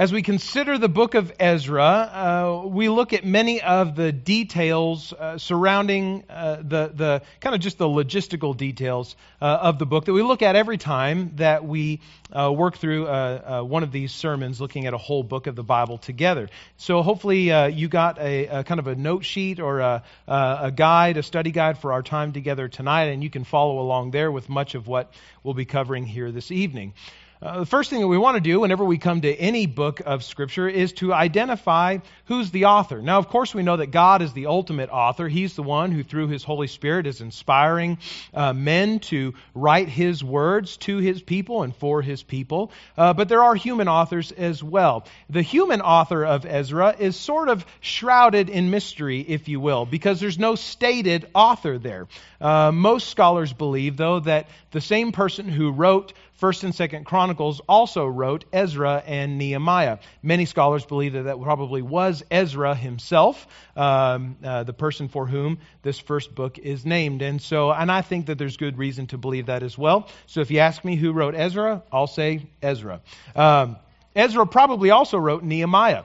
As we consider the book of Ezra, uh, we look at many of the details uh, surrounding uh, the, the kind of just the logistical details uh, of the book that we look at every time that we uh, work through uh, one of these sermons, looking at a whole book of the Bible together. So hopefully you got a, a, kind of a note sheet or a, a guide, a study guide for our time together tonight, and you can follow along there with much of what we'll be covering here this evening. Uh, the first thing that we want to do whenever we come to any book of Scripture is to identify who's the author. Now, of course, we know that God is the ultimate author. He's the one who, through His Holy Spirit, is inspiring uh, men to write His words to His people and for His people. Uh, but there are human authors as well. The human author of Ezra is sort of shrouded in mystery, if you will, because there's no stated author there. Uh, most scholars believe, though, that the same person who wrote First and Second Chronicles also wrote Ezra and Nehemiah. Many scholars believe that that probably was Ezra himself, um, uh, the person for whom this first book is named. And so, and I think that there's good reason to believe that as well. So, if you ask me who wrote Ezra, I'll say Ezra. Um, Ezra probably also wrote Nehemiah.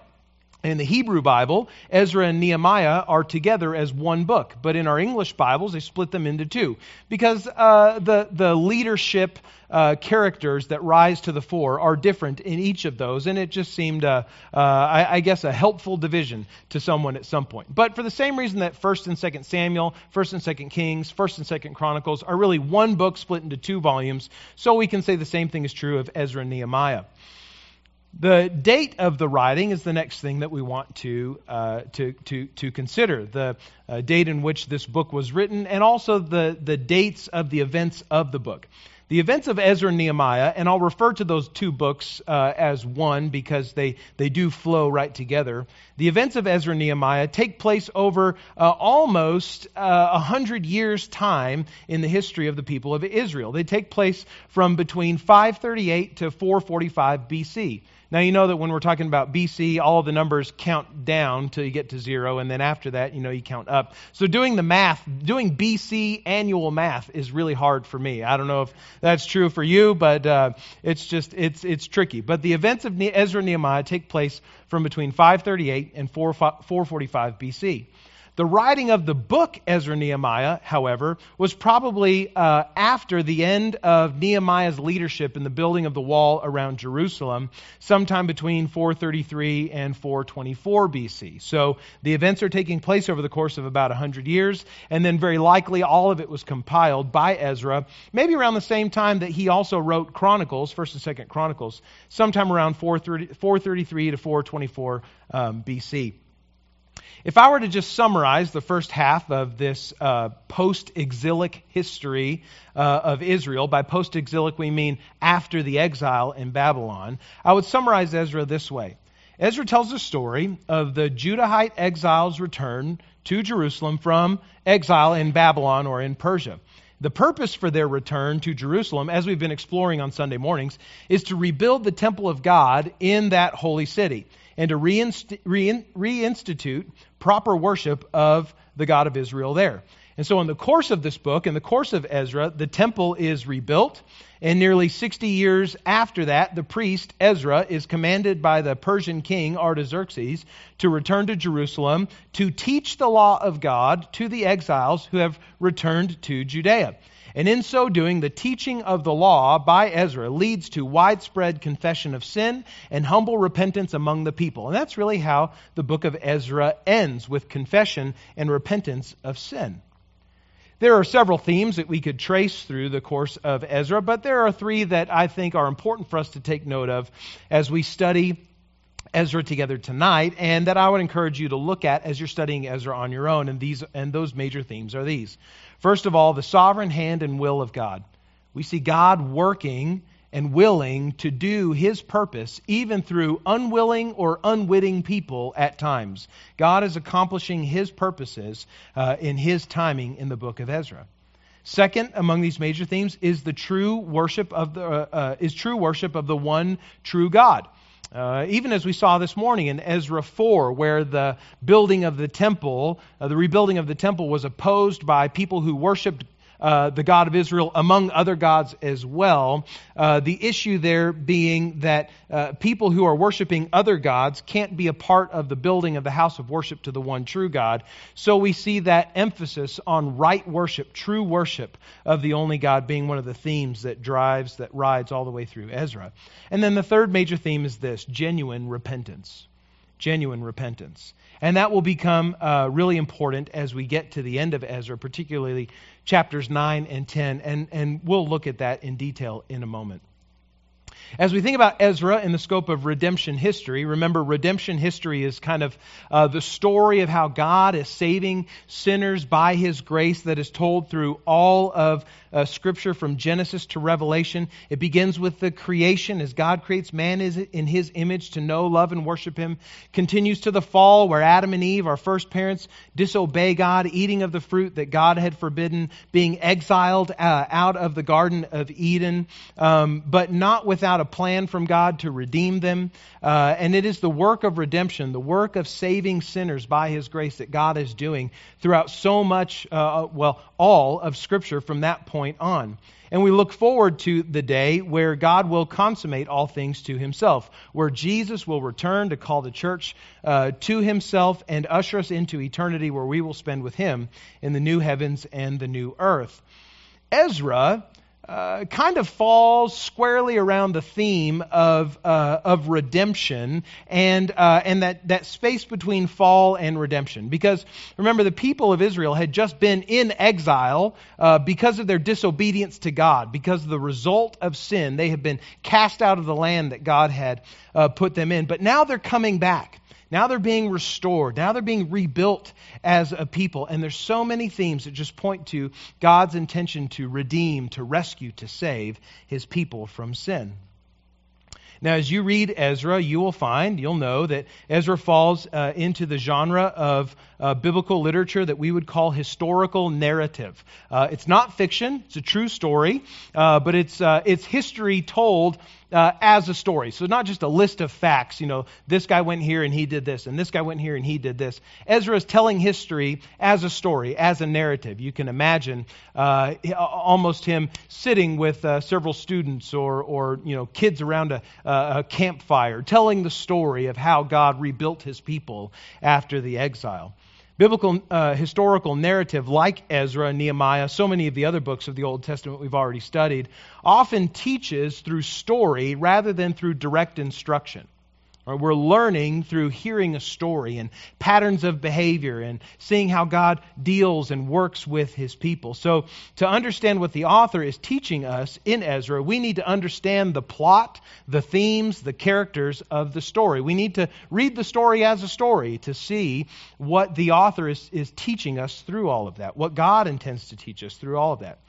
In the Hebrew Bible, Ezra and Nehemiah are together as one book, but in our English Bibles, they split them into two because uh, the the leadership uh, characters that rise to the fore are different in each of those, and it just seemed, uh, uh, I, I, guess, a helpful division to someone at some point. But for the same reason that First and Second Samuel, First and Second Kings, First and Second Chronicles are really one book split into two volumes, so we can say the same thing is true of Ezra and Nehemiah. The date of the writing is the next thing that we want to, uh, to, to, to consider the uh, date in which this book was written, and also the, the dates of the events of the book. The events of Ezra and Nehemiah, and I'll refer to those two books uh, as one because they, they do flow right together. The events of Ezra and Nehemiah take place over uh, almost uh, a uh, hundred years' time in the history of the people of Israel. They take place from between 538 to 445 BC. Now, you know that when we're talking about BC, all the numbers count down till you get to zero, and then after that, you know, you count up. So, doing the math, doing BC annual math is really hard for me. I don't know if that's true for you, but uh, it's just, it's, it's tricky. But the events of Ezra and Nehemiah take place from between 538 and 445 BC. The writing of the book Ezra Nehemiah, however, was probably uh, after the end of Nehemiah's leadership in the building of the wall around Jerusalem, sometime between 433 and 424 BC. So the events are taking place over the course of about 100 years, and then very likely all of it was compiled by Ezra, maybe around the same time that he also wrote Chronicles, 1st and 2nd Chronicles, sometime around 433 to 424 um, BC. If I were to just summarize the first half of this uh, post exilic history uh, of Israel, by post exilic we mean after the exile in Babylon, I would summarize Ezra this way Ezra tells the story of the Judahite exiles' return to Jerusalem from exile in Babylon or in Persia. The purpose for their return to Jerusalem, as we've been exploring on Sunday mornings, is to rebuild the temple of God in that holy city and to reinst- reinstitute proper worship of the God of Israel there. And so, in the course of this book, in the course of Ezra, the temple is rebuilt. And nearly 60 years after that, the priest Ezra is commanded by the Persian king Artaxerxes to return to Jerusalem to teach the law of God to the exiles who have returned to Judea. And in so doing, the teaching of the law by Ezra leads to widespread confession of sin and humble repentance among the people. And that's really how the book of Ezra ends with confession and repentance of sin. There are several themes that we could trace through the course of Ezra, but there are three that I think are important for us to take note of as we study Ezra together tonight, and that I would encourage you to look at as you're studying Ezra on your own. And these and those major themes are these. First of all, the sovereign hand and will of God. We see God working and willing to do his purpose, even through unwilling or unwitting people at times. God is accomplishing his purposes uh, in his timing in the book of Ezra. Second, among these major themes is the true worship of the uh, uh, is true worship of the one true God. Uh, even as we saw this morning in Ezra 4, where the building of the temple, uh, the rebuilding of the temple was opposed by people who worshiped uh, the God of Israel among other gods as well. Uh, the issue there being that uh, people who are worshiping other gods can't be a part of the building of the house of worship to the one true God. So we see that emphasis on right worship, true worship of the only God being one of the themes that drives, that rides all the way through Ezra. And then the third major theme is this genuine repentance. Genuine repentance. And that will become uh, really important as we get to the end of Ezra, particularly chapters 9 and 10. And, and we'll look at that in detail in a moment. As we think about Ezra in the scope of redemption history, remember, redemption history is kind of uh, the story of how God is saving sinners by his grace that is told through all of uh, Scripture from Genesis to Revelation. It begins with the creation as God creates man in his image to know, love, and worship him. Continues to the fall where Adam and Eve, our first parents, disobey God, eating of the fruit that God had forbidden, being exiled uh, out of the Garden of Eden, um, but not without a plan from God to redeem them. Uh, and it is the work of redemption, the work of saving sinners by his grace that God is doing throughout so much, uh, well, all of Scripture from that point point on. And we look forward to the day where God will consummate all things to himself, where Jesus will return to call the church uh, to himself and usher us into eternity where we will spend with him in the new heavens and the new earth. Ezra uh, kind of falls squarely around the theme of, uh, of redemption and, uh, and that, that space between fall and redemption. Because remember, the people of Israel had just been in exile uh, because of their disobedience to God, because of the result of sin. They had been cast out of the land that God had uh, put them in. But now they're coming back. Now they're being restored. Now they're being rebuilt as a people. And there's so many themes that just point to God's intention to redeem, to rescue, to save his people from sin. Now, as you read Ezra, you will find, you'll know that Ezra falls uh, into the genre of uh, biblical literature that we would call historical narrative. Uh, it's not fiction, it's a true story, uh, but it's, uh, it's history told uh, as a story. So not just a list of facts, you know, this guy went here and he did this, and this guy went here and he did this. Ezra is telling history as a story, as a narrative. You can imagine uh, almost him sitting with uh, several students or, or, you know, kids around a, a campfire, telling the story of how God rebuilt his people after the exile. Biblical uh, historical narrative, like Ezra Nehemiah, so many of the other books of the Old Testament we've already studied, often teaches through story rather than through direct instruction. We're learning through hearing a story and patterns of behavior and seeing how God deals and works with his people. So, to understand what the author is teaching us in Ezra, we need to understand the plot, the themes, the characters of the story. We need to read the story as a story to see what the author is, is teaching us through all of that, what God intends to teach us through all of that.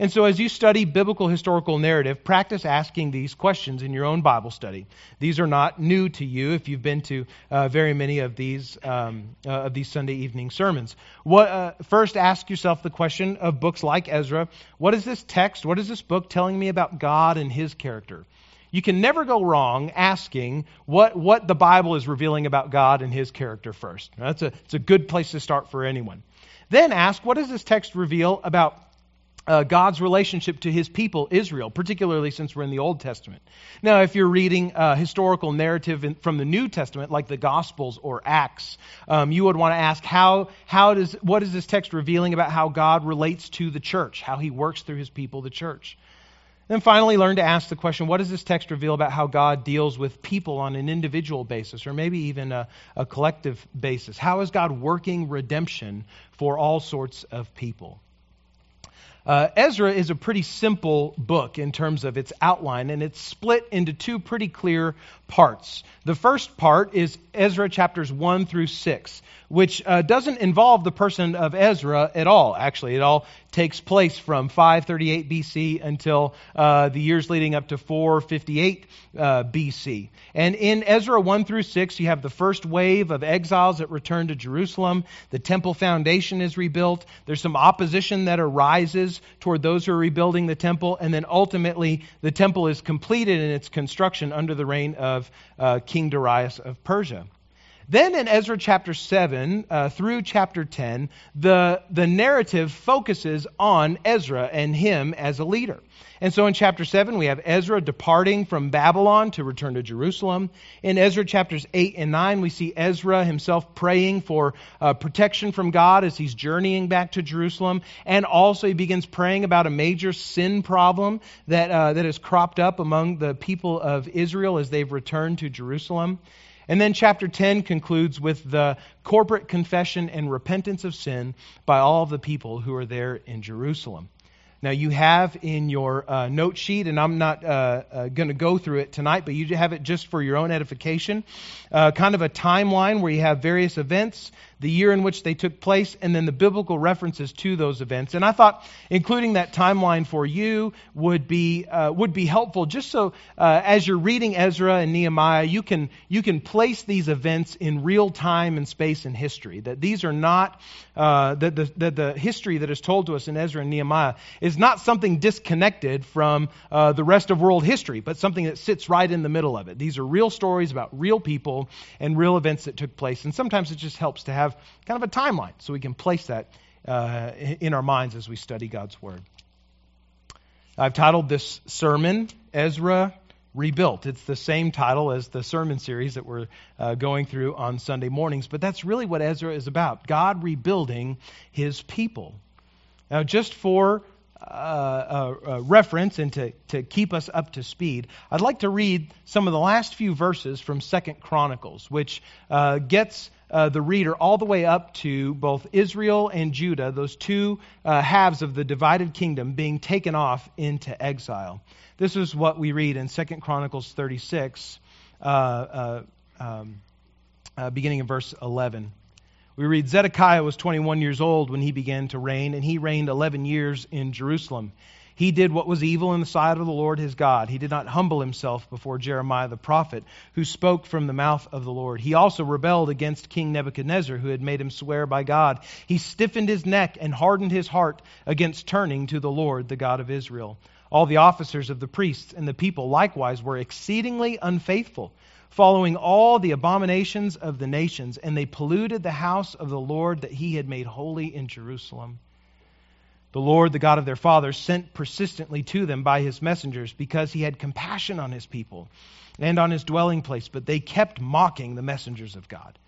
And so, as you study biblical historical narrative, practice asking these questions in your own Bible study. These are not new to you if you've been to uh, very many of these um, uh, of these Sunday evening sermons. What, uh, first, ask yourself the question of books like Ezra: What is this text? What is this book telling me about God and His character? You can never go wrong asking what, what the Bible is revealing about God and His character first. That's a, it's a good place to start for anyone. Then ask, what does this text reveal about uh, God's relationship to his people, Israel, particularly since we're in the Old Testament. Now, if you're reading a historical narrative in, from the New Testament, like the Gospels or Acts, um, you would want to ask, how, how does, what is this text revealing about how God relates to the church, how he works through his people, the church? Then finally, learn to ask the question what does this text reveal about how God deals with people on an individual basis or maybe even a, a collective basis? How is God working redemption for all sorts of people? Uh, Ezra is a pretty simple book in terms of its outline, and it's split into two pretty clear parts. The first part is Ezra chapters 1 through 6, which uh, doesn't involve the person of Ezra at all, actually. It all takes place from 538 BC until uh, the years leading up to 458 uh, BC. And in Ezra 1 through 6, you have the first wave of exiles that return to Jerusalem. The temple foundation is rebuilt. There's some opposition that arises toward those who are rebuilding the temple. And then ultimately, the temple is completed in its construction under the reign of uh, King Darius of Persia. Then in Ezra chapter 7 uh, through chapter 10, the, the narrative focuses on Ezra and him as a leader. And so in chapter 7, we have Ezra departing from Babylon to return to Jerusalem. In Ezra chapters 8 and 9, we see Ezra himself praying for uh, protection from God as he's journeying back to Jerusalem. And also, he begins praying about a major sin problem that, uh, that has cropped up among the people of Israel as they've returned to Jerusalem. And then chapter 10 concludes with the corporate confession and repentance of sin by all of the people who are there in Jerusalem. Now, you have in your uh, note sheet, and I'm not uh, uh, going to go through it tonight, but you have it just for your own edification, uh, kind of a timeline where you have various events the year in which they took place, and then the biblical references to those events. And I thought including that timeline for you would be uh, would be helpful, just so uh, as you're reading Ezra and Nehemiah, you can you can place these events in real time and space and history. That these are not that the the history that is told to us in Ezra and Nehemiah is not something disconnected from uh, the rest of world history, but something that sits right in the middle of it. These are real stories about real people and real events that took place, and sometimes it just helps to have kind of a timeline so we can place that uh, in our minds as we study God's Word. I've titled this sermon, Ezra Rebuilt. It's the same title as the sermon series that we're uh, going through on Sunday mornings, but that's really what Ezra is about God rebuilding his people. Now, just for uh, uh, reference and to, to keep us up to speed, I'd like to read some of the last few verses from Second Chronicles, which uh, gets uh, the reader all the way up to both Israel and Judah, those two uh, halves of the divided kingdom being taken off into exile. This is what we read in 2 Chronicles 36, uh, uh, um, uh, beginning in verse 11. We read Zedekiah was 21 years old when he began to reign, and he reigned 11 years in Jerusalem. He did what was evil in the sight of the Lord his God. He did not humble himself before Jeremiah the prophet, who spoke from the mouth of the Lord. He also rebelled against King Nebuchadnezzar, who had made him swear by God. He stiffened his neck and hardened his heart against turning to the Lord, the God of Israel. All the officers of the priests and the people likewise were exceedingly unfaithful, following all the abominations of the nations, and they polluted the house of the Lord that he had made holy in Jerusalem. The Lord, the God of their fathers, sent persistently to them by his messengers because he had compassion on his people and on his dwelling place, but they kept mocking the messengers of God,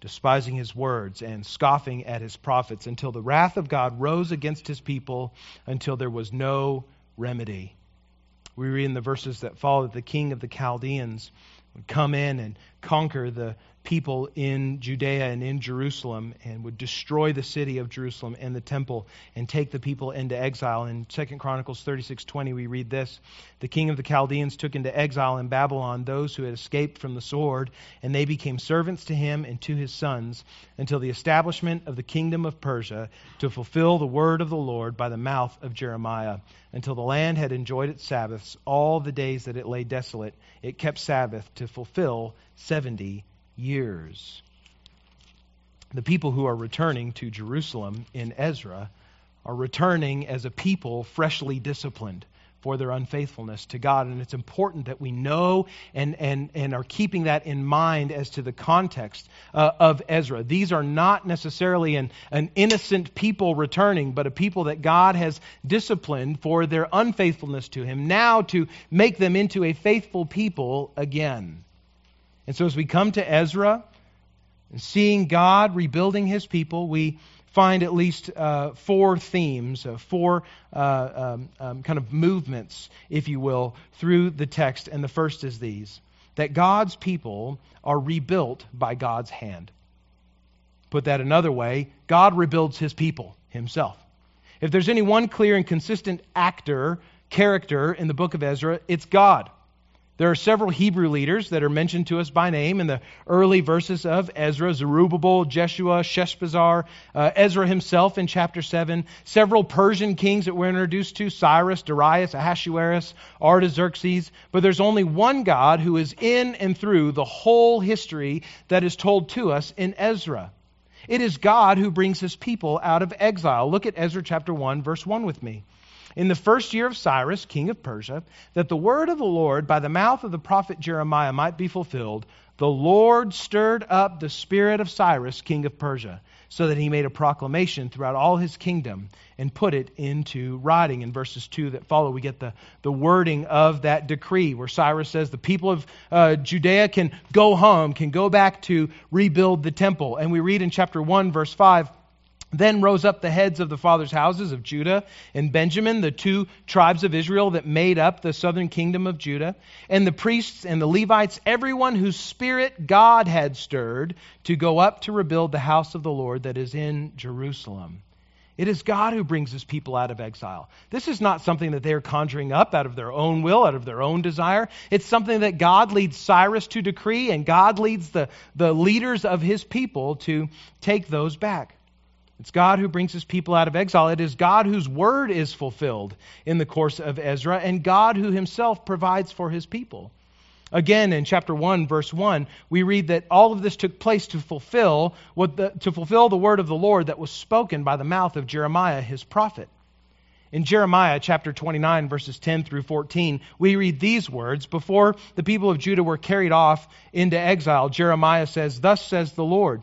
despising his words and scoffing at his prophets until the wrath of God rose against his people until there was no remedy. We read in the verses that follow that the king of the Chaldeans would come in and conquer the people in Judea and in Jerusalem and would destroy the city of Jerusalem and the temple and take the people into exile. In 2 Chronicles 36:20 we read this, the king of the Chaldeans took into exile in Babylon those who had escaped from the sword, and they became servants to him and to his sons until the establishment of the kingdom of Persia to fulfill the word of the Lord by the mouth of Jeremiah, until the land had enjoyed its sabbaths all the days that it lay desolate. It kept Sabbath to fulfill 70 years. The people who are returning to Jerusalem in Ezra are returning as a people freshly disciplined for their unfaithfulness to God. And it's important that we know and, and, and are keeping that in mind as to the context uh, of Ezra. These are not necessarily an, an innocent people returning, but a people that God has disciplined for their unfaithfulness to Him, now to make them into a faithful people again. And so as we come to Ezra, and seeing God rebuilding his people, we find at least uh, four themes, uh, four uh, um, um, kind of movements, if you will, through the text. And the first is these that God's people are rebuilt by God's hand. Put that another way, God rebuilds his people himself. If there's any one clear and consistent actor, character in the book of Ezra, it's God. There are several Hebrew leaders that are mentioned to us by name in the early verses of Ezra Zerubbabel, Jeshua, Sheshbazzar, uh, Ezra himself in chapter 7, several Persian kings that we're introduced to Cyrus, Darius, Ahasuerus, Artaxerxes. But there's only one God who is in and through the whole history that is told to us in Ezra. It is God who brings his people out of exile. Look at Ezra chapter 1, verse 1 with me. In the first year of Cyrus, king of Persia, that the word of the Lord by the mouth of the prophet Jeremiah might be fulfilled, the Lord stirred up the spirit of Cyrus, king of Persia, so that he made a proclamation throughout all his kingdom and put it into writing. In verses 2 that follow, we get the, the wording of that decree where Cyrus says the people of uh, Judea can go home, can go back to rebuild the temple. And we read in chapter 1, verse 5 then rose up the heads of the fathers' houses of Judah and Benjamin, the two tribes of Israel that made up the southern kingdom of Judah, and the priests and the Levites, everyone whose spirit God had stirred to go up to rebuild the house of the Lord that is in Jerusalem. It is God who brings his people out of exile. This is not something that they're conjuring up out of their own will, out of their own desire. It's something that God leads Cyrus to decree, and God leads the, the leaders of his people to take those back. It's God who brings his people out of exile. It is God whose word is fulfilled in the course of Ezra, and God who himself provides for his people. Again, in chapter 1, verse 1, we read that all of this took place to fulfill, what the, to fulfill the word of the Lord that was spoken by the mouth of Jeremiah, his prophet. In Jeremiah chapter 29, verses 10 through 14, we read these words Before the people of Judah were carried off into exile, Jeremiah says, Thus says the Lord.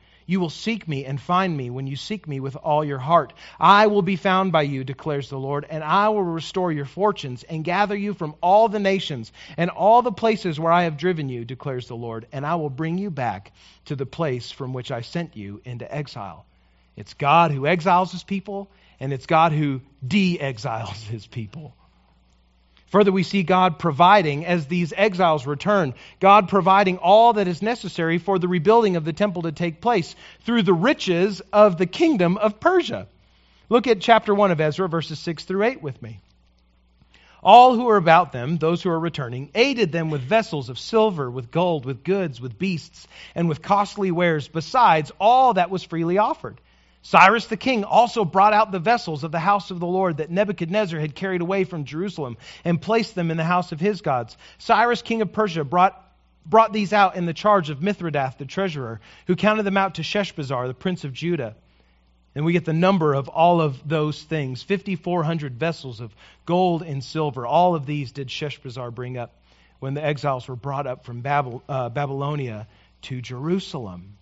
You will seek me and find me when you seek me with all your heart. I will be found by you, declares the Lord, and I will restore your fortunes and gather you from all the nations and all the places where I have driven you, declares the Lord, and I will bring you back to the place from which I sent you into exile. It's God who exiles his people, and it's God who de exiles his people. Further, we see God providing as these exiles return, God providing all that is necessary for the rebuilding of the temple to take place through the riches of the kingdom of Persia. Look at chapter 1 of Ezra, verses 6 through 8 with me. All who are about them, those who are returning, aided them with vessels of silver, with gold, with goods, with beasts, and with costly wares, besides all that was freely offered. Cyrus the king also brought out the vessels of the house of the Lord that Nebuchadnezzar had carried away from Jerusalem and placed them in the house of his gods. Cyrus, king of Persia, brought, brought these out in the charge of Mithredath, the treasurer, who counted them out to Sheshbazzar, the prince of Judah. And we get the number of all of those things 5,400 vessels of gold and silver. All of these did Sheshbazzar bring up when the exiles were brought up from Babel, uh, Babylonia to Jerusalem.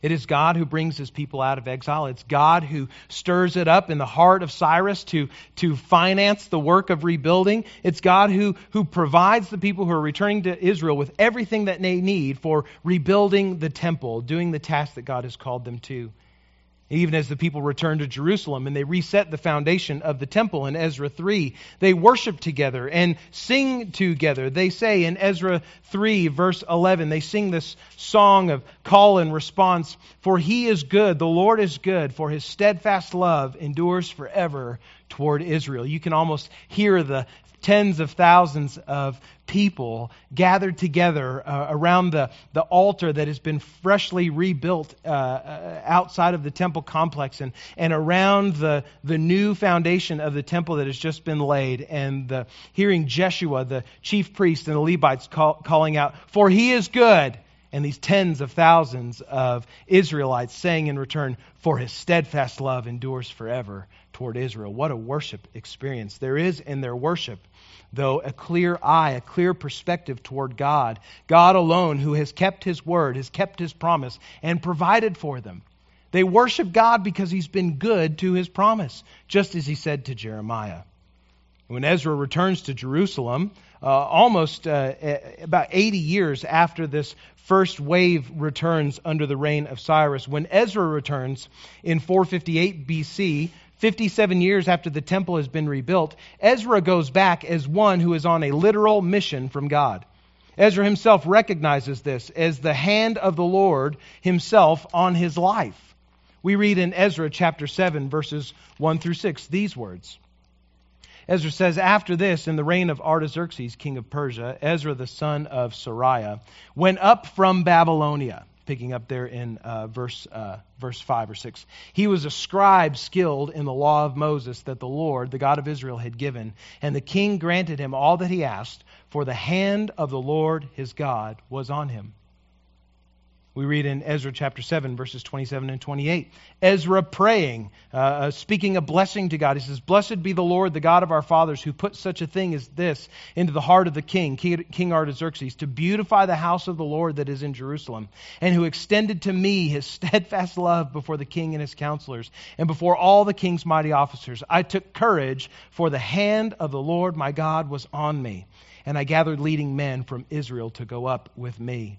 It is God who brings his people out of exile. It's God who stirs it up in the heart of Cyrus to, to finance the work of rebuilding. It's God who, who provides the people who are returning to Israel with everything that they need for rebuilding the temple, doing the task that God has called them to even as the people return to Jerusalem and they reset the foundation of the temple in Ezra 3. They worship together and sing together. They say in Ezra 3, verse 11, they sing this song of call and response For he is good, the Lord is good, for his steadfast love endures forever toward Israel. You can almost hear the tens of thousands of people gathered together uh, around the, the altar that has been freshly rebuilt uh, uh, outside of the temple complex and, and around the, the new foundation of the temple that has just been laid and the, hearing Jeshua, the chief priest, and the Levites call, calling out, For he is good. And these tens of thousands of Israelites saying in return, For his steadfast love endures forever toward Israel. What a worship experience. There is in their worship, though, a clear eye, a clear perspective toward God. God alone, who has kept his word, has kept his promise, and provided for them. They worship God because he's been good to his promise, just as he said to Jeremiah. When Ezra returns to Jerusalem, uh, almost uh, about 80 years after this first wave returns under the reign of Cyrus, when Ezra returns in 458 BC 57 years after the temple has been rebuilt, Ezra goes back as one who is on a literal mission from God. Ezra himself recognizes this as the hand of the Lord himself on his life. We read in Ezra chapter 7, verses 1 through 6, these words. Ezra says, After this, in the reign of Artaxerxes, king of Persia, Ezra the son of Seraiah went up from Babylonia, picking up there in uh, verse uh, verse 5 or 6. He was a scribe skilled in the law of Moses that the Lord, the God of Israel, had given. And the king granted him all that he asked, for the hand of the Lord his God was on him. We read in Ezra chapter 7, verses 27 and 28. Ezra praying, uh, uh, speaking a blessing to God. He says, Blessed be the Lord, the God of our fathers, who put such a thing as this into the heart of the king, King Artaxerxes, to beautify the house of the Lord that is in Jerusalem, and who extended to me his steadfast love before the king and his counselors, and before all the king's mighty officers. I took courage, for the hand of the Lord my God was on me, and I gathered leading men from Israel to go up with me.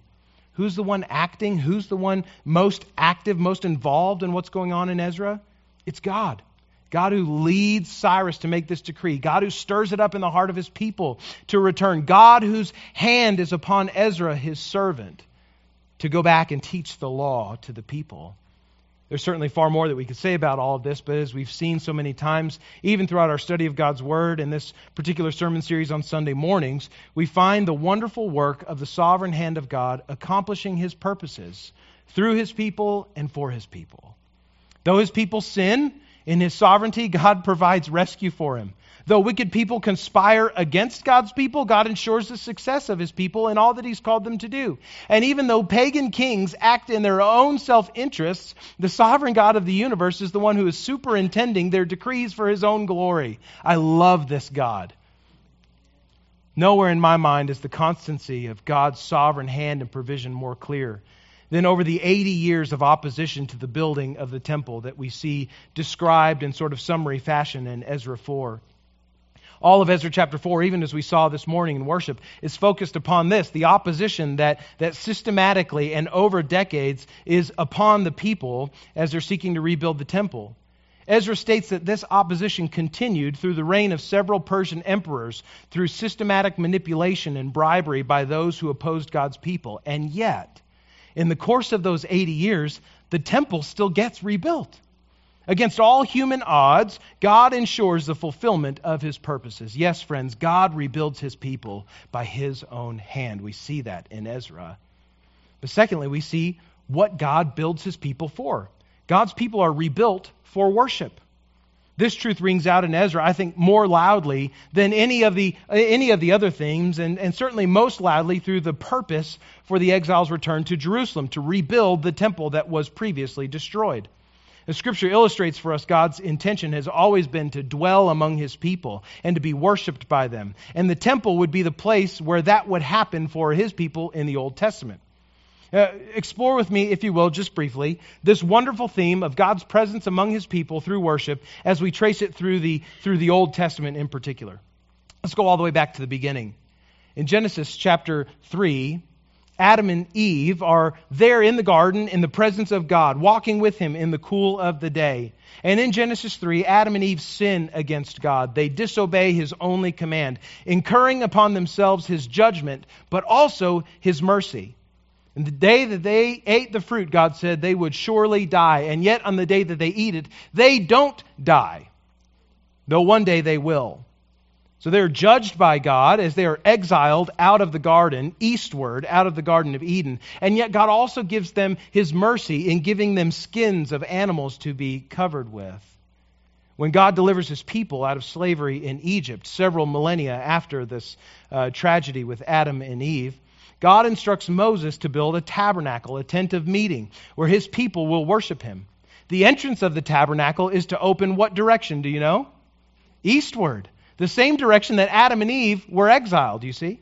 Who's the one acting? Who's the one most active, most involved in what's going on in Ezra? It's God. God who leads Cyrus to make this decree. God who stirs it up in the heart of his people to return. God whose hand is upon Ezra, his servant, to go back and teach the law to the people. There's certainly far more that we could say about all of this, but as we've seen so many times, even throughout our study of God's Word and this particular sermon series on Sunday mornings, we find the wonderful work of the sovereign hand of God accomplishing His purposes through His people and for His people. Though His people sin, in His sovereignty, God provides rescue for Him. Though wicked people conspire against God's people, God ensures the success of his people in all that he's called them to do. And even though pagan kings act in their own self interests, the sovereign God of the universe is the one who is superintending their decrees for his own glory. I love this God. Nowhere in my mind is the constancy of God's sovereign hand and provision more clear than over the 80 years of opposition to the building of the temple that we see described in sort of summary fashion in Ezra 4. All of Ezra chapter 4, even as we saw this morning in worship, is focused upon this the opposition that, that systematically and over decades is upon the people as they're seeking to rebuild the temple. Ezra states that this opposition continued through the reign of several Persian emperors, through systematic manipulation and bribery by those who opposed God's people. And yet, in the course of those 80 years, the temple still gets rebuilt. Against all human odds, God ensures the fulfillment of his purposes. Yes, friends, God rebuilds his people by his own hand. We see that in Ezra. But secondly, we see what God builds his people for. God's people are rebuilt for worship. This truth rings out in Ezra, I think, more loudly than any of the, any of the other themes, and, and certainly most loudly through the purpose for the exiles' return to Jerusalem, to rebuild the temple that was previously destroyed. The scripture illustrates for us God's intention has always been to dwell among his people and to be worshiped by them. And the temple would be the place where that would happen for his people in the Old Testament. Uh, explore with me, if you will, just briefly, this wonderful theme of God's presence among his people through worship as we trace it through the, through the Old Testament in particular. Let's go all the way back to the beginning. In Genesis chapter 3, Adam and Eve are there in the garden in the presence of God, walking with him in the cool of the day. And in Genesis 3, Adam and Eve sin against God. They disobey his only command, incurring upon themselves his judgment, but also his mercy. And the day that they ate the fruit, God said they would surely die. And yet, on the day that they eat it, they don't die, though one day they will. So they're judged by God as they are exiled out of the garden, eastward, out of the Garden of Eden. And yet God also gives them his mercy in giving them skins of animals to be covered with. When God delivers his people out of slavery in Egypt, several millennia after this uh, tragedy with Adam and Eve, God instructs Moses to build a tabernacle, a tent of meeting, where his people will worship him. The entrance of the tabernacle is to open what direction, do you know? Eastward the same direction that Adam and Eve were exiled, you see?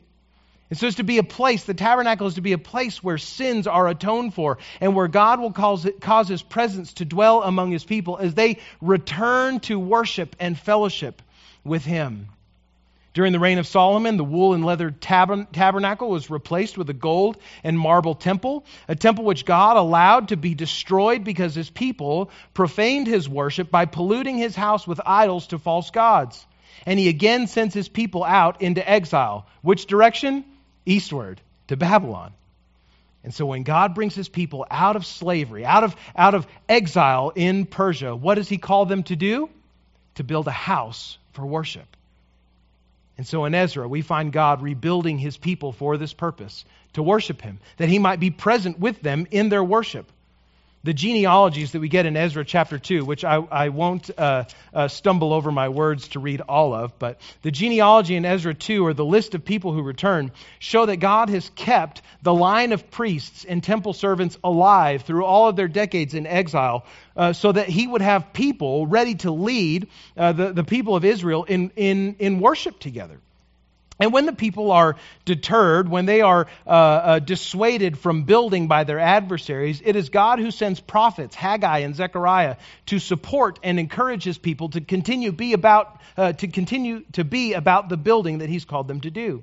And so it's to be a place, the tabernacle is to be a place where sins are atoned for and where God will cause, cause his presence to dwell among his people as they return to worship and fellowship with him. During the reign of Solomon, the wool and leather tabernacle was replaced with a gold and marble temple, a temple which God allowed to be destroyed because his people profaned his worship by polluting his house with idols to false gods and he again sends his people out into exile. Which direction? Eastward, to Babylon. And so when God brings his people out of slavery, out of, out of exile in Persia, what does he call them to do? To build a house for worship. And so in Ezra, we find God rebuilding his people for this purpose, to worship him, that he might be present with them in their worship. The genealogies that we get in Ezra chapter 2, which I, I won't uh, uh, stumble over my words to read all of, but the genealogy in Ezra 2, or the list of people who return, show that God has kept the line of priests and temple servants alive through all of their decades in exile, uh, so that he would have people ready to lead uh, the, the people of Israel in, in, in worship together. And when the people are deterred, when they are uh, uh, dissuaded from building by their adversaries, it is God who sends prophets, Haggai and Zechariah, to support and encourage His people to continue be about uh, to continue to be about the building that He's called them to do.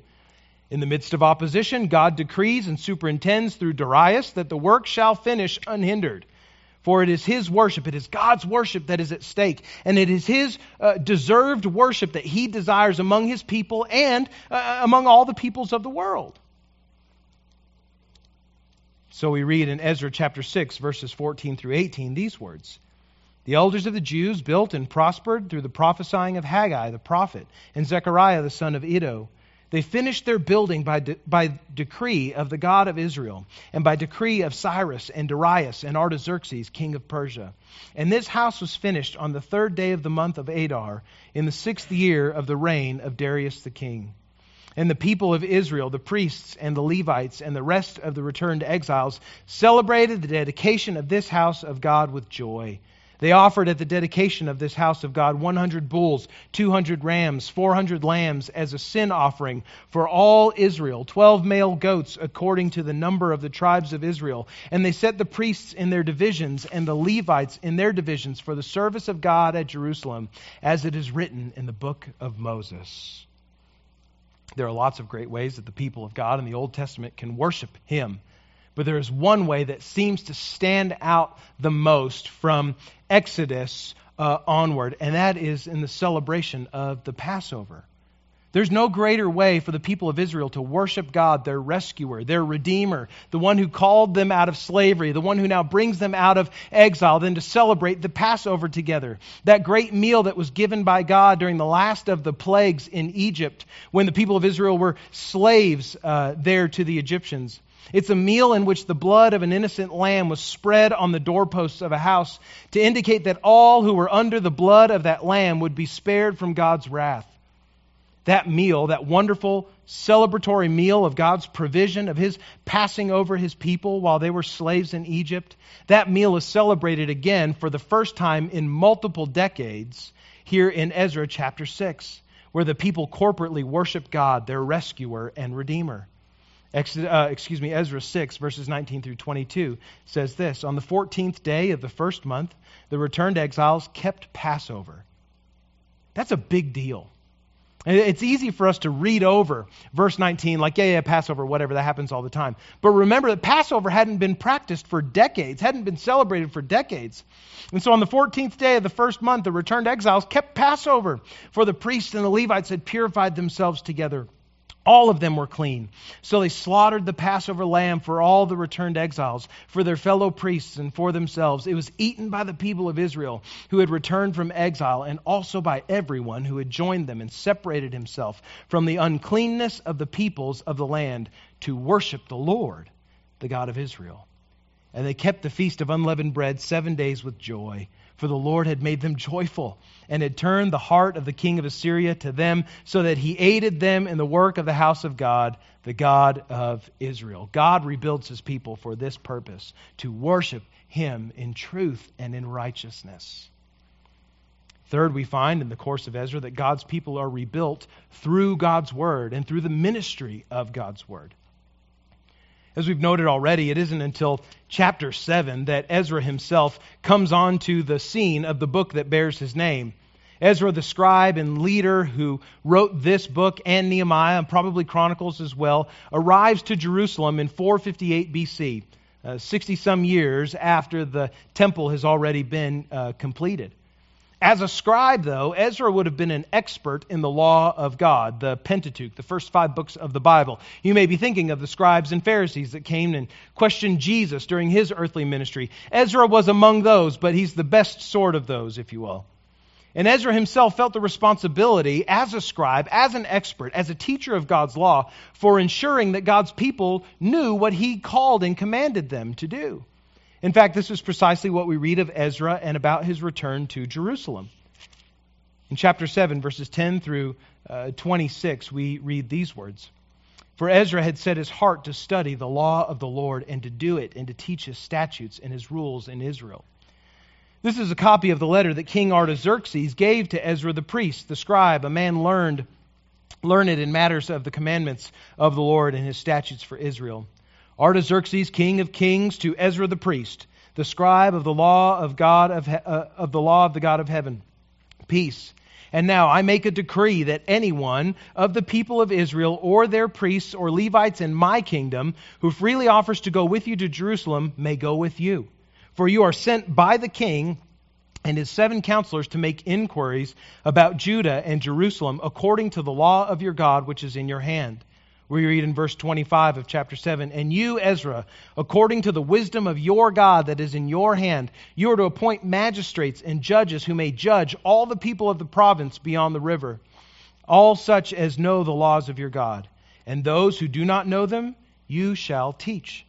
In the midst of opposition, God decrees and superintends through Darius that the work shall finish unhindered. For it is His worship, it is God's worship that is at stake, and it is His uh, deserved worship that He desires among His people and uh, among all the peoples of the world. So we read in Ezra chapter 6, verses 14 through 18, these words The elders of the Jews built and prospered through the prophesying of Haggai the prophet and Zechariah the son of Iddo they finished their building by, de- by decree of the God of Israel, and by decree of Cyrus and Darius and Artaxerxes, king of Persia. And this house was finished on the third day of the month of Adar, in the sixth year of the reign of Darius the king. And the people of Israel, the priests and the Levites, and the rest of the returned exiles, celebrated the dedication of this house of God with joy. They offered at the dedication of this house of God 100 bulls, 200 rams, 400 lambs as a sin offering for all Israel, 12 male goats according to the number of the tribes of Israel. And they set the priests in their divisions and the Levites in their divisions for the service of God at Jerusalem, as it is written in the book of Moses. There are lots of great ways that the people of God in the Old Testament can worship Him. But there is one way that seems to stand out the most from Exodus uh, onward, and that is in the celebration of the Passover. There's no greater way for the people of Israel to worship God, their rescuer, their redeemer, the one who called them out of slavery, the one who now brings them out of exile, than to celebrate the Passover together. That great meal that was given by God during the last of the plagues in Egypt when the people of Israel were slaves uh, there to the Egyptians. It's a meal in which the blood of an innocent lamb was spread on the doorposts of a house to indicate that all who were under the blood of that lamb would be spared from God's wrath. That meal, that wonderful celebratory meal of God's provision, of His passing over His people while they were slaves in Egypt, that meal is celebrated again for the first time in multiple decades here in Ezra chapter 6, where the people corporately worship God, their rescuer and redeemer. Uh, excuse me, Ezra 6, verses 19 through 22 says this On the 14th day of the first month, the returned exiles kept Passover. That's a big deal. It's easy for us to read over verse 19, like, yeah, yeah, Passover, whatever, that happens all the time. But remember that Passover hadn't been practiced for decades, hadn't been celebrated for decades. And so on the 14th day of the first month, the returned exiles kept Passover, for the priests and the Levites had purified themselves together all of them were clean. So they slaughtered the Passover lamb for all the returned exiles, for their fellow priests, and for themselves. It was eaten by the people of Israel who had returned from exile, and also by everyone who had joined them and separated himself from the uncleanness of the peoples of the land to worship the Lord, the God of Israel. And they kept the feast of unleavened bread seven days with joy for the Lord had made them joyful and had turned the heart of the king of Assyria to them, so that he aided them in the work of the house of God, the God of Israel. God rebuilds his people for this purpose to worship him in truth and in righteousness. Third, we find in the course of Ezra that God's people are rebuilt through God's word and through the ministry of God's word. As we've noted already, it isn't until chapter 7 that Ezra himself comes onto the scene of the book that bears his name. Ezra, the scribe and leader who wrote this book and Nehemiah, and probably Chronicles as well, arrives to Jerusalem in 458 BC, 60 uh, some years after the temple has already been uh, completed. As a scribe, though, Ezra would have been an expert in the law of God, the Pentateuch, the first five books of the Bible. You may be thinking of the scribes and Pharisees that came and questioned Jesus during his earthly ministry. Ezra was among those, but he's the best sort of those, if you will. And Ezra himself felt the responsibility as a scribe, as an expert, as a teacher of God's law, for ensuring that God's people knew what he called and commanded them to do. In fact, this is precisely what we read of Ezra and about his return to Jerusalem. In chapter 7, verses 10 through uh, 26, we read these words For Ezra had set his heart to study the law of the Lord and to do it and to teach his statutes and his rules in Israel. This is a copy of the letter that King Artaxerxes gave to Ezra the priest, the scribe, a man learned, learned in matters of the commandments of the Lord and his statutes for Israel. Artaxerxes, king of kings, to Ezra the priest, the scribe of the law of God of, uh, of the law of the God of heaven. Peace. And now I make a decree that anyone of the people of Israel or their priests or Levites in my kingdom who freely offers to go with you to Jerusalem may go with you. For you are sent by the king and his seven counselors to make inquiries about Judah and Jerusalem according to the law of your God which is in your hand. We read in verse 25 of chapter 7 And you, Ezra, according to the wisdom of your God that is in your hand, you are to appoint magistrates and judges who may judge all the people of the province beyond the river, all such as know the laws of your God. And those who do not know them, you shall teach.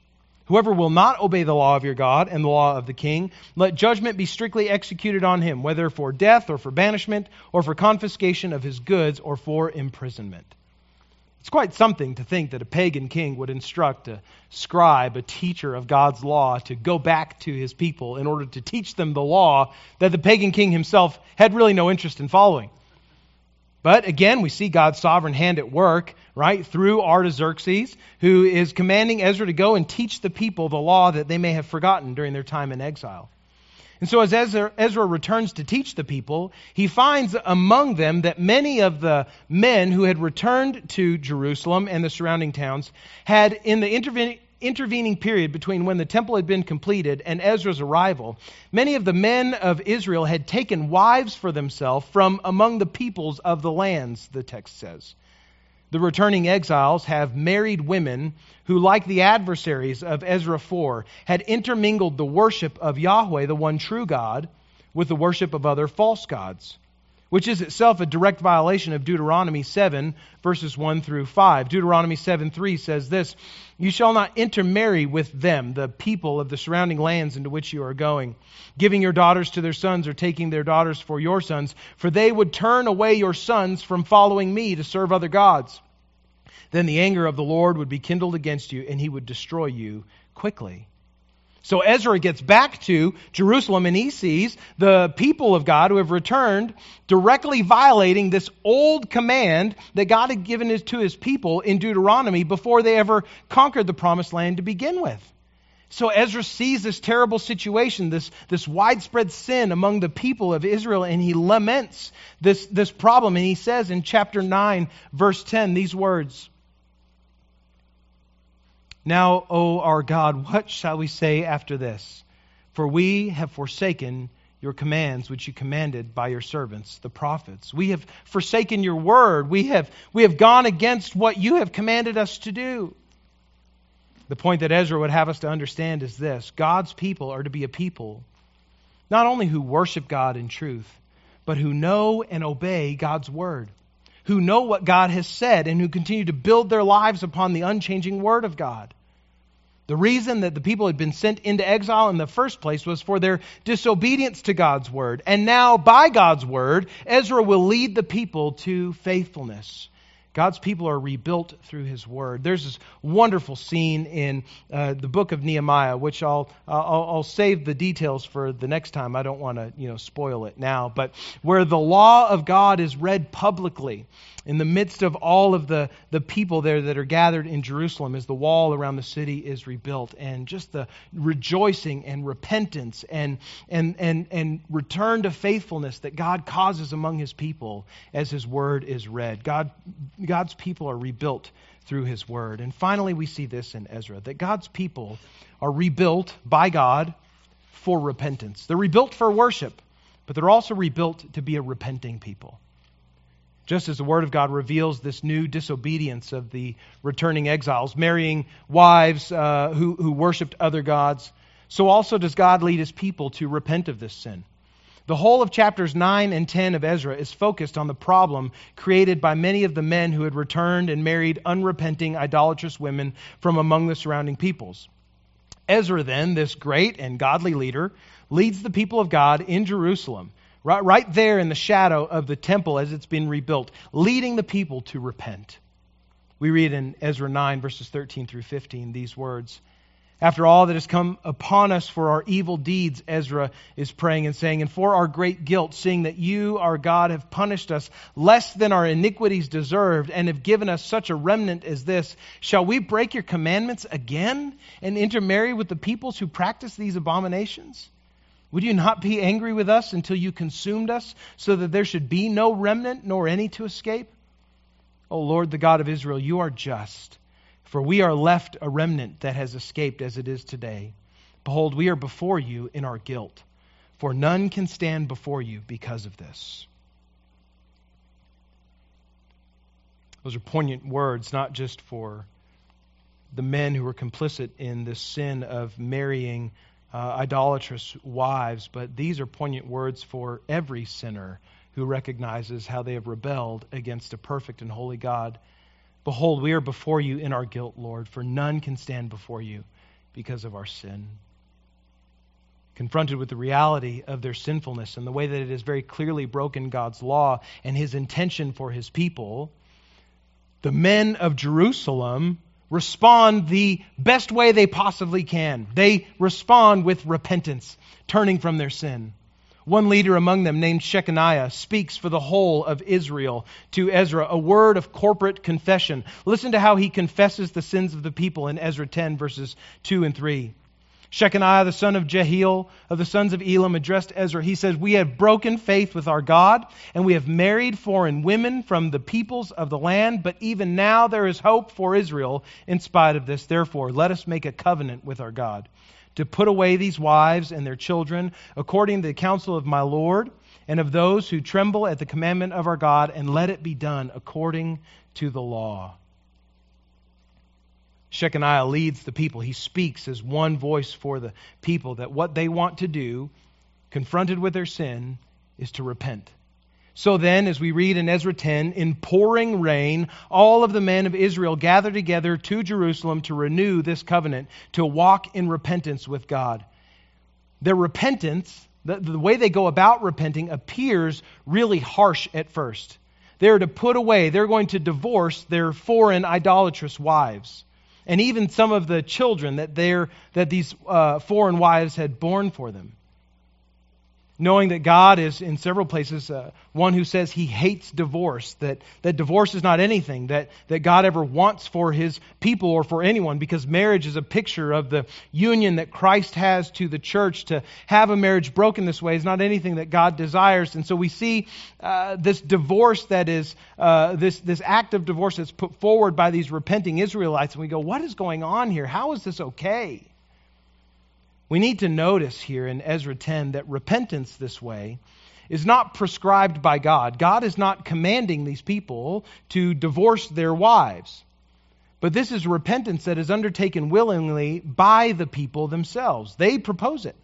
Whoever will not obey the law of your God and the law of the king, let judgment be strictly executed on him, whether for death or for banishment or for confiscation of his goods or for imprisonment. It's quite something to think that a pagan king would instruct a scribe, a teacher of God's law, to go back to his people in order to teach them the law that the pagan king himself had really no interest in following. But again, we see God's sovereign hand at work, right, through Artaxerxes, who is commanding Ezra to go and teach the people the law that they may have forgotten during their time in exile. And so, as Ezra, Ezra, returns to teach the people, he finds among them that many of the men who had returned to Jerusalem and the surrounding towns had, in the intervening, intervening period between when the temple had been completed and Ezra's arrival, many of the men of Israel had taken wives for themselves from among the peoples of the lands, the text says. The returning exiles have married women who, like the adversaries of Ezra 4, had intermingled the worship of Yahweh, the one true God, with the worship of other false gods, which is itself a direct violation of Deuteronomy 7, verses 1 through 5. Deuteronomy 7 3 says this You shall not intermarry with them, the people of the surrounding lands into which you are going, giving your daughters to their sons or taking their daughters for your sons, for they would turn away your sons from following me to serve other gods. Then the anger of the Lord would be kindled against you, and he would destroy you quickly. So Ezra gets back to Jerusalem and he sees the people of God who have returned directly violating this old command that God had given to his people in Deuteronomy before they ever conquered the promised land to begin with. So Ezra sees this terrible situation, this, this widespread sin among the people of Israel, and he laments this, this problem. And he says in chapter 9, verse 10, these words. Now, O our God, what shall we say after this? For we have forsaken your commands which you commanded by your servants, the prophets. We have forsaken your word. We have, we have gone against what you have commanded us to do. The point that Ezra would have us to understand is this God's people are to be a people not only who worship God in truth, but who know and obey God's word, who know what God has said, and who continue to build their lives upon the unchanging word of God. The reason that the people had been sent into exile in the first place was for their disobedience to God's word. And now, by God's word, Ezra will lead the people to faithfulness. God's people are rebuilt through His Word. There's this wonderful scene in uh, the book of Nehemiah, which I'll, I'll, I'll save the details for the next time. I don't want to you know spoil it now, but where the law of God is read publicly in the midst of all of the, the people there that are gathered in Jerusalem as the wall around the city is rebuilt, and just the rejoicing and repentance and, and, and, and return to faithfulness that God causes among his people as his word is read. God, God's people are rebuilt through his word. And finally, we see this in Ezra that God's people are rebuilt by God for repentance. They're rebuilt for worship, but they're also rebuilt to be a repenting people. Just as the Word of God reveals this new disobedience of the returning exiles, marrying wives uh, who, who worshiped other gods, so also does God lead his people to repent of this sin. The whole of chapters 9 and 10 of Ezra is focused on the problem created by many of the men who had returned and married unrepenting, idolatrous women from among the surrounding peoples. Ezra, then, this great and godly leader, leads the people of God in Jerusalem, right, right there in the shadow of the temple as it's been rebuilt, leading the people to repent. We read in Ezra 9, verses 13 through 15, these words. After all that has come upon us for our evil deeds, Ezra is praying and saying, and for our great guilt, seeing that you, our God, have punished us less than our iniquities deserved and have given us such a remnant as this, shall we break your commandments again and intermarry with the peoples who practice these abominations? Would you not be angry with us until you consumed us, so that there should be no remnant nor any to escape? O Lord, the God of Israel, you are just for we are left a remnant that has escaped as it is today. Behold, we are before you in our guilt, for none can stand before you because of this. Those are poignant words, not just for the men who were complicit in this sin of marrying uh, idolatrous wives, but these are poignant words for every sinner who recognizes how they have rebelled against a perfect and holy God Behold, we are before you in our guilt, Lord, for none can stand before you because of our sin. Confronted with the reality of their sinfulness and the way that it has very clearly broken God's law and his intention for his people, the men of Jerusalem respond the best way they possibly can. They respond with repentance, turning from their sin. One leader among them, named Shechaniah, speaks for the whole of Israel to Ezra, a word of corporate confession. Listen to how he confesses the sins of the people in Ezra 10, verses 2 and 3. Shechaniah, the son of Jehiel, of the sons of Elam, addressed Ezra. He says, We have broken faith with our God, and we have married foreign women from the peoples of the land, but even now there is hope for Israel in spite of this. Therefore, let us make a covenant with our God to put away these wives and their children according to the counsel of my Lord and of those who tremble at the commandment of our God, and let it be done according to the law. Shechaniah leads the people. He speaks as one voice for the people that what they want to do, confronted with their sin, is to repent. So then, as we read in Ezra 10, in pouring rain, all of the men of Israel gathered together to Jerusalem to renew this covenant, to walk in repentance with God. Their repentance, the, the way they go about repenting, appears really harsh at first. They're to put away, they're going to divorce their foreign idolatrous wives. And even some of the children that, that these uh, foreign wives had borne for them knowing that God is, in several places, uh, one who says he hates divorce, that, that divorce is not anything that, that God ever wants for his people or for anyone, because marriage is a picture of the union that Christ has to the church. To have a marriage broken this way is not anything that God desires. And so we see uh, this divorce that is, uh, this, this act of divorce that's put forward by these repenting Israelites, and we go, what is going on here? How is this okay? We need to notice here in Ezra 10 that repentance this way is not prescribed by God. God is not commanding these people to divorce their wives. But this is repentance that is undertaken willingly by the people themselves. They propose it.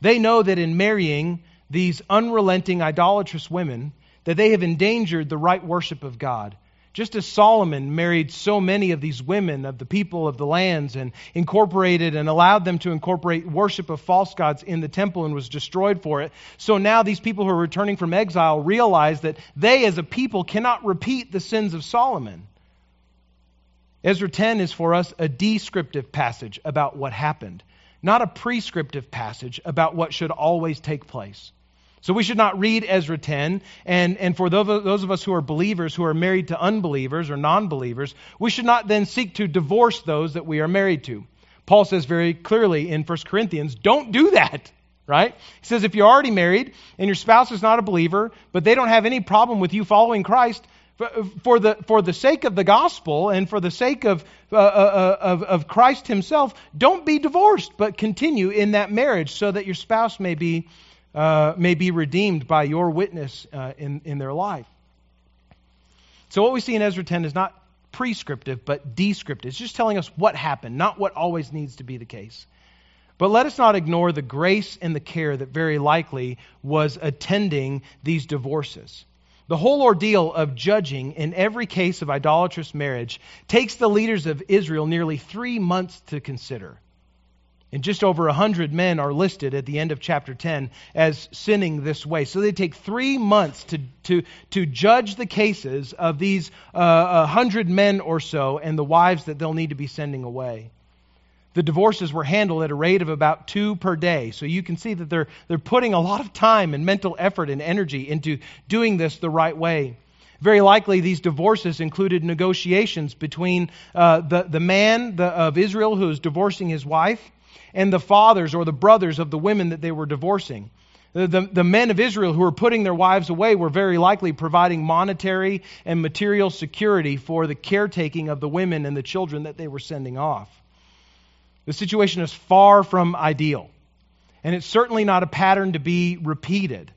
They know that in marrying these unrelenting idolatrous women that they have endangered the right worship of God. Just as Solomon married so many of these women of the people of the lands and incorporated and allowed them to incorporate worship of false gods in the temple and was destroyed for it, so now these people who are returning from exile realize that they as a people cannot repeat the sins of Solomon. Ezra 10 is for us a descriptive passage about what happened, not a prescriptive passage about what should always take place. So we should not read Ezra 10. And, and for those of us who are believers, who are married to unbelievers or non believers, we should not then seek to divorce those that we are married to. Paul says very clearly in 1 Corinthians, don't do that, right? He says if you're already married and your spouse is not a believer, but they don't have any problem with you following Christ, for the, for the sake of the gospel and for the sake of, uh, uh, uh, of, of Christ himself, don't be divorced, but continue in that marriage so that your spouse may be uh, may be redeemed by your witness uh, in, in their life. So, what we see in Ezra 10 is not prescriptive, but descriptive. It's just telling us what happened, not what always needs to be the case. But let us not ignore the grace and the care that very likely was attending these divorces. The whole ordeal of judging in every case of idolatrous marriage takes the leaders of Israel nearly three months to consider. And just over a hundred men are listed at the end of chapter 10 as sinning this way. So they take three months to, to, to judge the cases of these uh, hundred men or so and the wives that they'll need to be sending away. The divorces were handled at a rate of about two per day. So you can see that they're, they're putting a lot of time and mental effort and energy into doing this the right way. Very likely, these divorces included negotiations between uh, the, the man the, of Israel who is divorcing his wife and the fathers or the brothers of the women that they were divorcing. The, the, the, men of Israel who were putting their wives away were very likely providing monetary and material security for the caretaking of the women and the children that they were sending off. The situation is far from ideal, and it's certainly not a pattern to be repeated.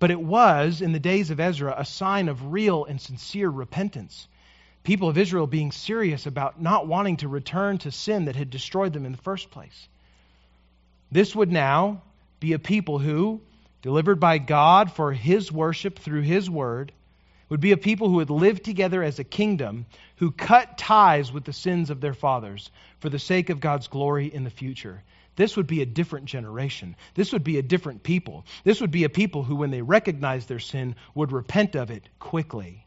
But it was, in the days of Ezra, a sign of real and sincere repentance. People of Israel being serious about not wanting to return to sin that had destroyed them in the first place. This would now be a people who, delivered by God for his worship through his word, would be a people who would live together as a kingdom who cut ties with the sins of their fathers for the sake of God's glory in the future. This would be a different generation. This would be a different people. This would be a people who, when they recognized their sin, would repent of it quickly.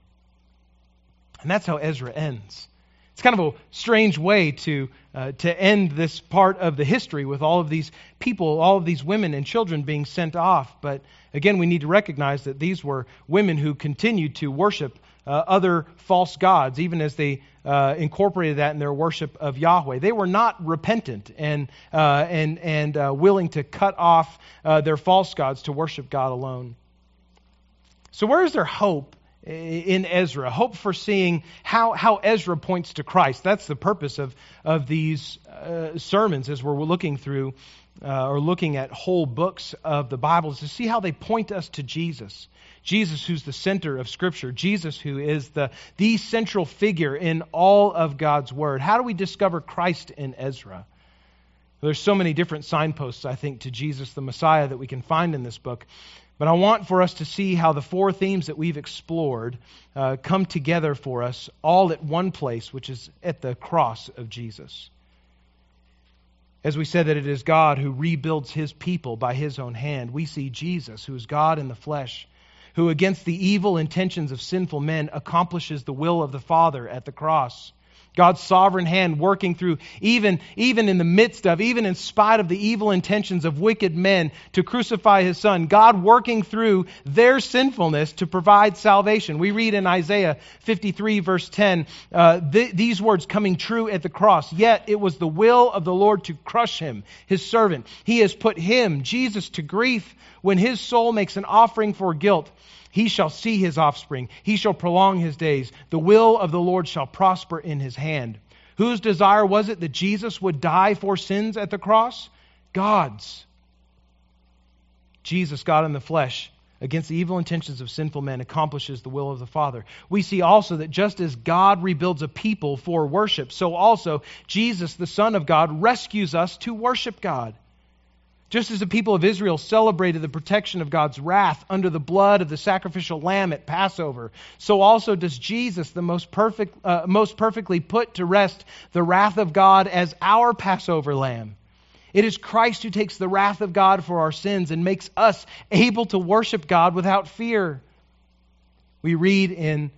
And that's how Ezra ends. It's kind of a strange way to, uh, to end this part of the history with all of these people, all of these women and children being sent off. But again, we need to recognize that these were women who continued to worship uh, other false gods, even as they uh, incorporated that in their worship of Yahweh. They were not repentant and, uh, and, and uh, willing to cut off uh, their false gods to worship God alone. So, where is their hope in Ezra? Hope for seeing how, how Ezra points to Christ. That's the purpose of, of these uh, sermons as we're looking through or looking at whole books of the Bible, is to see how they point us to Jesus. Jesus, who's the center of Scripture, Jesus, who is the, the central figure in all of God's Word. How do we discover Christ in Ezra? There's so many different signposts, I think, to Jesus the Messiah that we can find in this book. But I want for us to see how the four themes that we've explored uh, come together for us all at one place, which is at the cross of Jesus. As we said that it is God who rebuilds his people by his own hand, we see Jesus, who is God in the flesh, who against the evil intentions of sinful men accomplishes the will of the Father at the cross. God's sovereign hand working through, even, even in the midst of, even in spite of the evil intentions of wicked men to crucify his son. God working through their sinfulness to provide salvation. We read in Isaiah 53, verse 10, uh, th- these words coming true at the cross. Yet it was the will of the Lord to crush him, his servant. He has put him, Jesus, to grief when his soul makes an offering for guilt. He shall see his offspring. He shall prolong his days. The will of the Lord shall prosper in his hand. Whose desire was it that Jesus would die for sins at the cross? God's. Jesus, God in the flesh, against the evil intentions of sinful men, accomplishes the will of the Father. We see also that just as God rebuilds a people for worship, so also Jesus, the Son of God, rescues us to worship God. Just as the people of Israel celebrated the protection of God's wrath under the blood of the sacrificial lamb at Passover, so also does Jesus, the most, perfect, uh, most perfectly put to rest the wrath of God as our Passover lamb. It is Christ who takes the wrath of God for our sins and makes us able to worship God without fear. We read in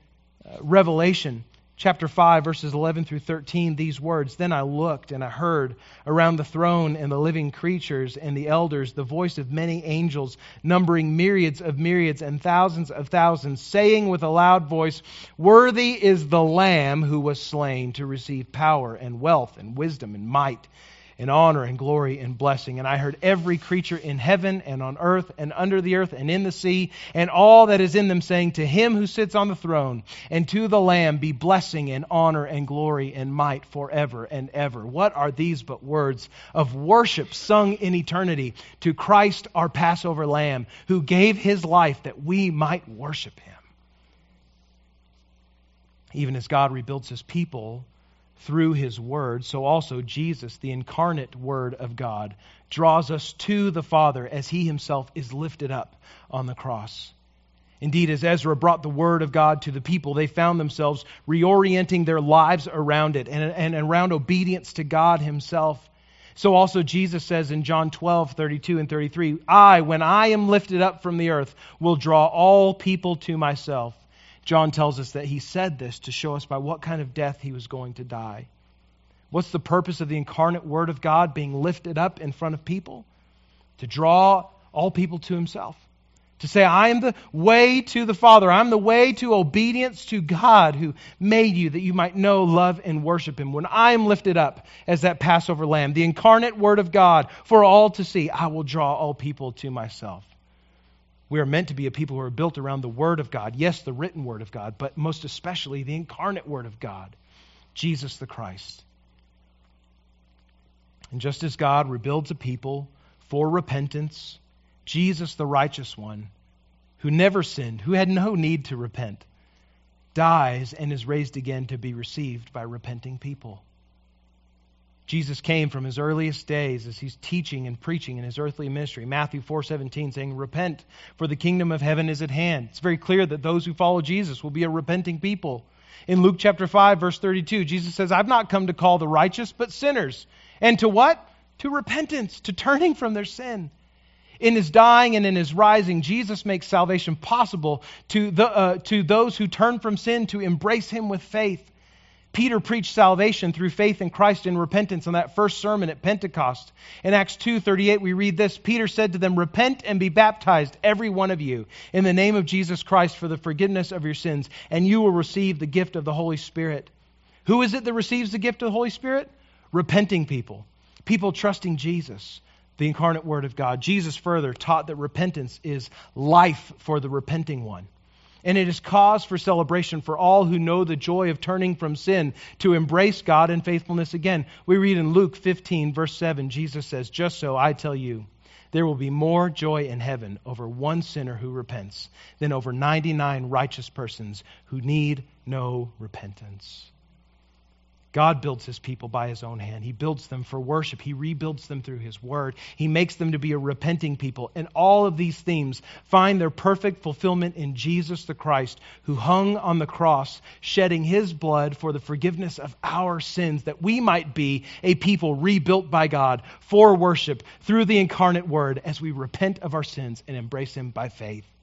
uh, Revelation chapter 5, verses 11 through 13, these words Then I looked and I heard around the throne and the living creatures and the elders the voice of many angels, numbering myriads of myriads and thousands of thousands, saying with a loud voice, Worthy is the Lamb who was slain to receive power and wealth and wisdom and might and honor and glory and blessing. And I heard every creature in heaven and on earth and under the earth and in the sea and all that is in them saying, To him who sits on the throne and to the Lamb be blessing and honor and glory and might forever and ever. What are these but words of worship sung in eternity to Christ our Passover Lamb who gave his life that we might worship him? Even as God rebuilds his people, through his word, so also Jesus, the incarnate word of God, draws us to the Father as he himself is lifted up on the cross. Indeed, as Ezra brought the word of God to the people, they found themselves reorienting their lives around it and, and around obedience to God himself. So also Jesus says in John 12, 32 and 33, I, when I am lifted up from the earth, will draw all people to myself. John tells us that he said this to show us by what kind of death he was going to die. What's the purpose of the incarnate Word of God being lifted up in front of people? To draw all people to himself. To say, I am the way to the Father. I'm the way to obedience to God who made you that you might know, love, and worship Him. When I am lifted up as that Passover lamb, the incarnate Word of God for all to see, I will draw all people to myself. We are meant to be a people who are built around the Word of God. Yes, the written Word of God, but most especially the incarnate Word of God, Jesus the Christ. And just as God rebuilds a people for repentance, Jesus, the righteous one, who never sinned, who had no need to repent, dies and is raised again to be received by repenting people. Jesus came from his earliest days as he's teaching and preaching in his earthly ministry. Matthew 4:17 saying, "Repent, for the kingdom of heaven is at hand." It's very clear that those who follow Jesus will be a repenting people. In Luke chapter 5 verse 32, Jesus says, "I've not come to call the righteous, but sinners." And to what? To repentance, to turning from their sin. In his dying and in his rising, Jesus makes salvation possible to, the, uh, to those who turn from sin to embrace him with faith. Peter preached salvation through faith in Christ and repentance on that first sermon at Pentecost. In Acts 2:38 we read this, Peter said to them, "Repent and be baptized every one of you in the name of Jesus Christ for the forgiveness of your sins, and you will receive the gift of the Holy Spirit." Who is it that receives the gift of the Holy Spirit? Repenting people. People trusting Jesus, the incarnate word of God. Jesus further taught that repentance is life for the repenting one and it is cause for celebration for all who know the joy of turning from sin to embrace God in faithfulness again. We read in Luke 15, verse 7, Jesus says, Just so I tell you, there will be more joy in heaven over one sinner who repents than over 99 righteous persons who need no repentance. God builds his people by his own hand. He builds them for worship. He rebuilds them through his word. He makes them to be a repenting people. And all of these themes find their perfect fulfillment in Jesus the Christ, who hung on the cross, shedding his blood for the forgiveness of our sins, that we might be a people rebuilt by God for worship through the incarnate word as we repent of our sins and embrace him by faith.